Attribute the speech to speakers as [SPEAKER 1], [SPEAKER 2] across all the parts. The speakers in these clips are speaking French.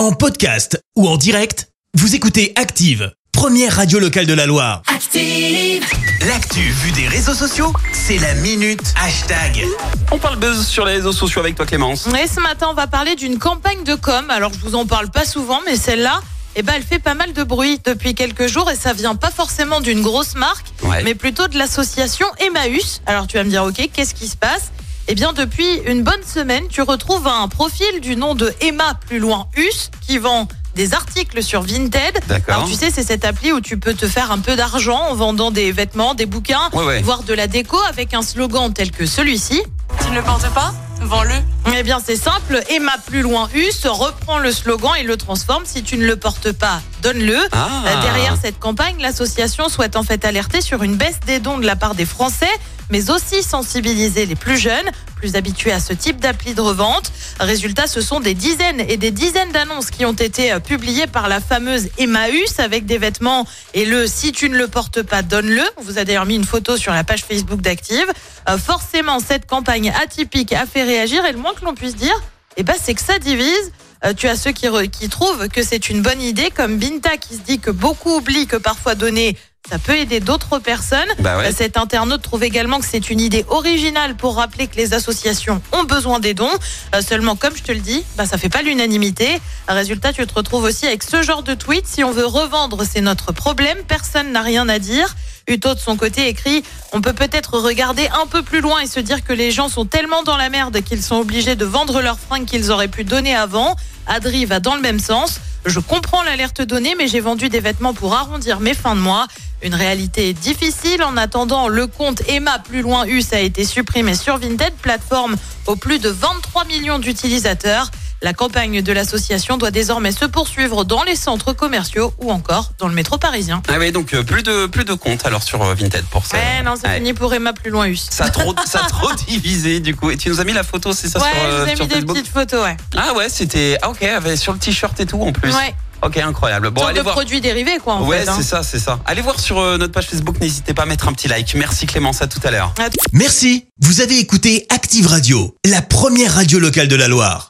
[SPEAKER 1] En podcast ou en direct, vous écoutez Active, première radio locale de la Loire.
[SPEAKER 2] Active.
[SPEAKER 1] L'actu vue des réseaux sociaux, c'est la minute hashtag.
[SPEAKER 3] On parle buzz sur les réseaux sociaux avec toi Clémence.
[SPEAKER 4] Et ce matin, on va parler d'une campagne de com. Alors, je vous en parle pas souvent, mais celle-là, eh ben, elle fait pas mal de bruit depuis quelques jours et ça vient pas forcément d'une grosse marque,
[SPEAKER 3] Ouais.
[SPEAKER 4] mais plutôt de l'association Emmaüs. Alors, tu vas me dire, ok, qu'est-ce qui se passe? Eh bien, depuis une bonne semaine, tu retrouves un profil du nom de Emma plus loin Us qui vend des articles sur Vinted.
[SPEAKER 3] D'accord.
[SPEAKER 4] Alors, tu sais, c'est cette appli où tu peux te faire un peu d'argent en vendant des vêtements, des bouquins,
[SPEAKER 3] Ouais, ouais.
[SPEAKER 4] voire de la déco avec un slogan tel que celui-ci.
[SPEAKER 2] Tu ne le portes pas? Vends-le.
[SPEAKER 4] Eh bien, c'est simple. Emma plus loin Us reprend le slogan et le transforme. Si tu ne le portes pas, donne-le.
[SPEAKER 3] Ah.
[SPEAKER 4] Euh, Derrière cette campagne, l'association souhaite en fait alerter sur une baisse des dons de la part des Français, mais aussi sensibiliser les plus jeunes, plus habitués à ce type d'appli de revente. Résultat, ce sont des dizaines et des dizaines d'annonces qui ont été euh, publiées par la fameuse Emmaüs avec des vêtements et le si tu ne le portes pas, donne-le. On vous a d'ailleurs mis une photo sur la page Facebook d'Active. Euh, forcément, cette campagne atypique a fait réagir et le moins que l'on puisse dire, eh ben, c'est que ça divise. Euh, tu as ceux qui, re- qui trouvent que c'est une bonne idée, comme Binta qui se dit que beaucoup oublient que parfois donner, ça peut aider d'autres personnes.
[SPEAKER 3] Bah ouais.
[SPEAKER 4] Euh, Cet internaute trouve également que c'est une idée originale pour rappeler que les associations ont besoin des dons. Euh, seulement, comme je te le dis, bah, ça fait pas l'unanimité. Résultat, tu te retrouves aussi avec ce genre de tweet. Si on veut revendre, c'est notre problème. Personne n'a rien à dire. Uto, de son côté, écrit On peut peut-être regarder un peu plus loin et se dire que les gens sont tellement dans la merde qu'ils sont obligés de vendre leurs fringues qu'ils auraient pu donner avant. Adri va dans le même sens. Je comprends l'alerte donnée, mais j'ai vendu des vêtements pour arrondir mes fins de mois. Une réalité difficile. En attendant, le compte Emma plus loin US a été supprimé sur Vinted, plateforme aux plus de 23 millions d'utilisateurs. La campagne de l'association doit désormais se poursuivre dans les centres commerciaux ou encore dans le métro parisien.
[SPEAKER 3] Ah oui, donc euh, plus de plus de comptes alors sur euh, Vinted pour ça.
[SPEAKER 4] Ouais, non, c'est
[SPEAKER 3] Ouais.
[SPEAKER 4] fini pour Emma plus loin US.
[SPEAKER 3] Ça a trop ça a trop divisé du coup. Et tu nous as mis la photo, c'est ça
[SPEAKER 4] Ouais,
[SPEAKER 3] sur,
[SPEAKER 4] je
[SPEAKER 3] euh,
[SPEAKER 4] vous ai
[SPEAKER 3] sur
[SPEAKER 4] mis des petites photos, ouais.
[SPEAKER 3] Ah ouais, c'était ah OK, avec sur le t-shirt et tout en plus.
[SPEAKER 4] Ouais,
[SPEAKER 3] OK, incroyable. Bon, allez
[SPEAKER 4] de
[SPEAKER 3] voir.
[SPEAKER 4] produits dérivés, quoi, en
[SPEAKER 3] Ouais,
[SPEAKER 4] fait. hein.
[SPEAKER 3] c'est ça, c'est ça. Allez voir sur euh, notre page Facebook, n'hésitez pas à mettre un petit like. Merci Clémence, à tout à l'heure.
[SPEAKER 1] Merci, vous avez écouté Active Radio, la première radio locale de la Loire.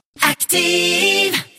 [SPEAKER 2] Active.